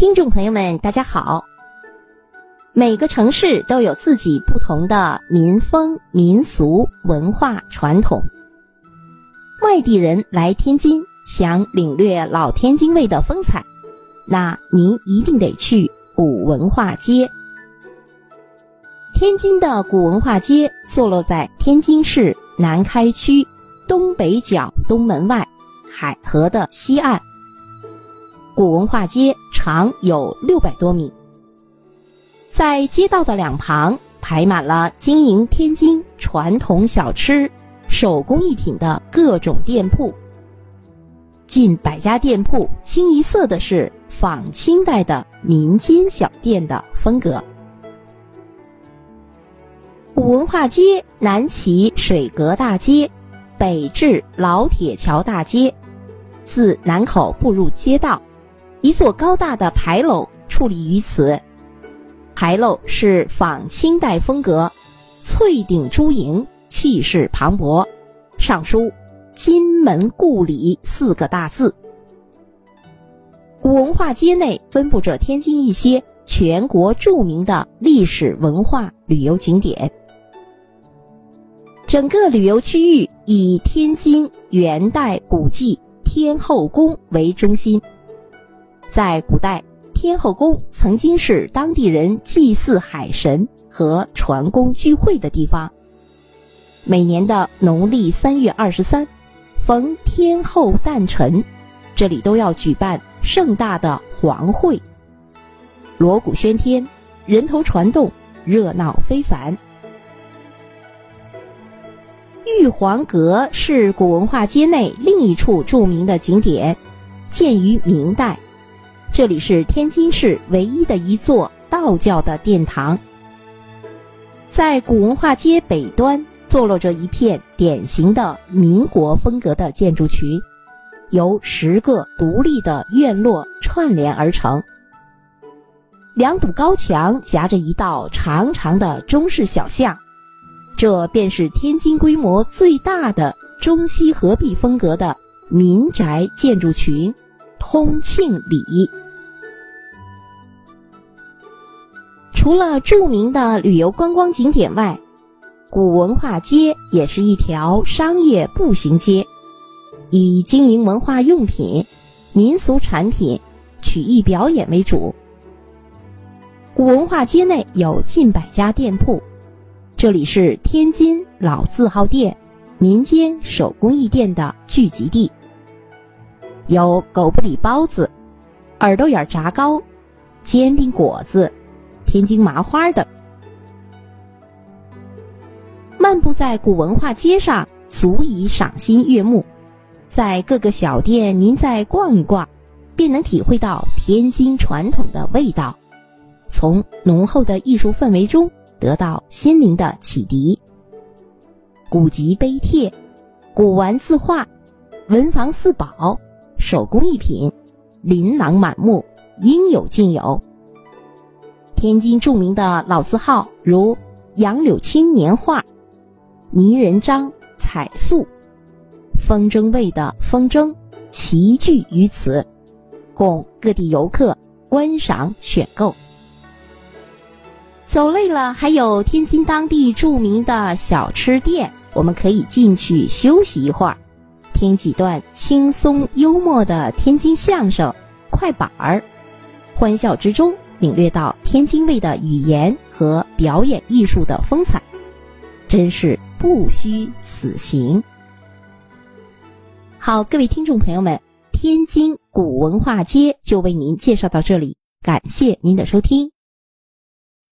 听众朋友们，大家好。每个城市都有自己不同的民风民俗文化传统。外地人来天津，想领略老天津味的风采，那您一定得去古文化街。天津的古文化街坐落在天津市南开区东北角东门外海河的西岸。古文化街长有六百多米，在街道的两旁排满了经营天津传统小吃、手工艺品的各种店铺。近百家店铺清一色的是仿清代的民间小店的风格。古文化街南起水阁大街，北至老铁桥大街，自南口步入街道。一座高大的牌楼矗立于此，牌楼是仿清代风格，翠顶朱楹，气势磅礴，上书“金门故里”四个大字。古文化街内分布着天津一些全国著名的历史文化旅游景点，整个旅游区域以天津元代古迹天后宫为中心。在古代，天后宫曾经是当地人祭祀海神和船工聚会的地方。每年的农历三月二十三，逢天后诞辰，这里都要举办盛大的皇会，锣鼓喧天，人头攒动，热闹非凡。玉皇阁是古文化街内另一处著名的景点，建于明代。这里是天津市唯一的一座道教的殿堂。在古文化街北端坐落着一片典型的民国风格的建筑群，由十个独立的院落串联而成。两堵高墙夹着一道长长的中式小巷，这便是天津规模最大的中西合璧风格的民宅建筑群——通庆里。除了著名的旅游观光景点外，古文化街也是一条商业步行街，以经营文化用品、民俗产品、曲艺表演为主。古文化街内有近百家店铺，这里是天津老字号店、民间手工艺店的聚集地，有狗不理包子、耳朵眼炸糕、煎饼果子。天津麻花的，漫步在古文化街上，足以赏心悦目。在各个小店，您再逛一逛，便能体会到天津传统的味道，从浓厚的艺术氛围中得到心灵的启迪。古籍碑帖、古玩字画、文房四宝、手工艺品，琳琅满目，应有尽有。天津著名的老字号如杨柳青年画、泥人张彩塑、风筝味的风筝齐聚于此，供各地游客观赏选购。走累了，还有天津当地著名的小吃店，我们可以进去休息一会儿，听几段轻松幽默的天津相声、快板儿，欢笑之中。领略到天津卫的语言和表演艺术的风采，真是不虚此行。好，各位听众朋友们，天津古文化街就为您介绍到这里，感谢您的收听。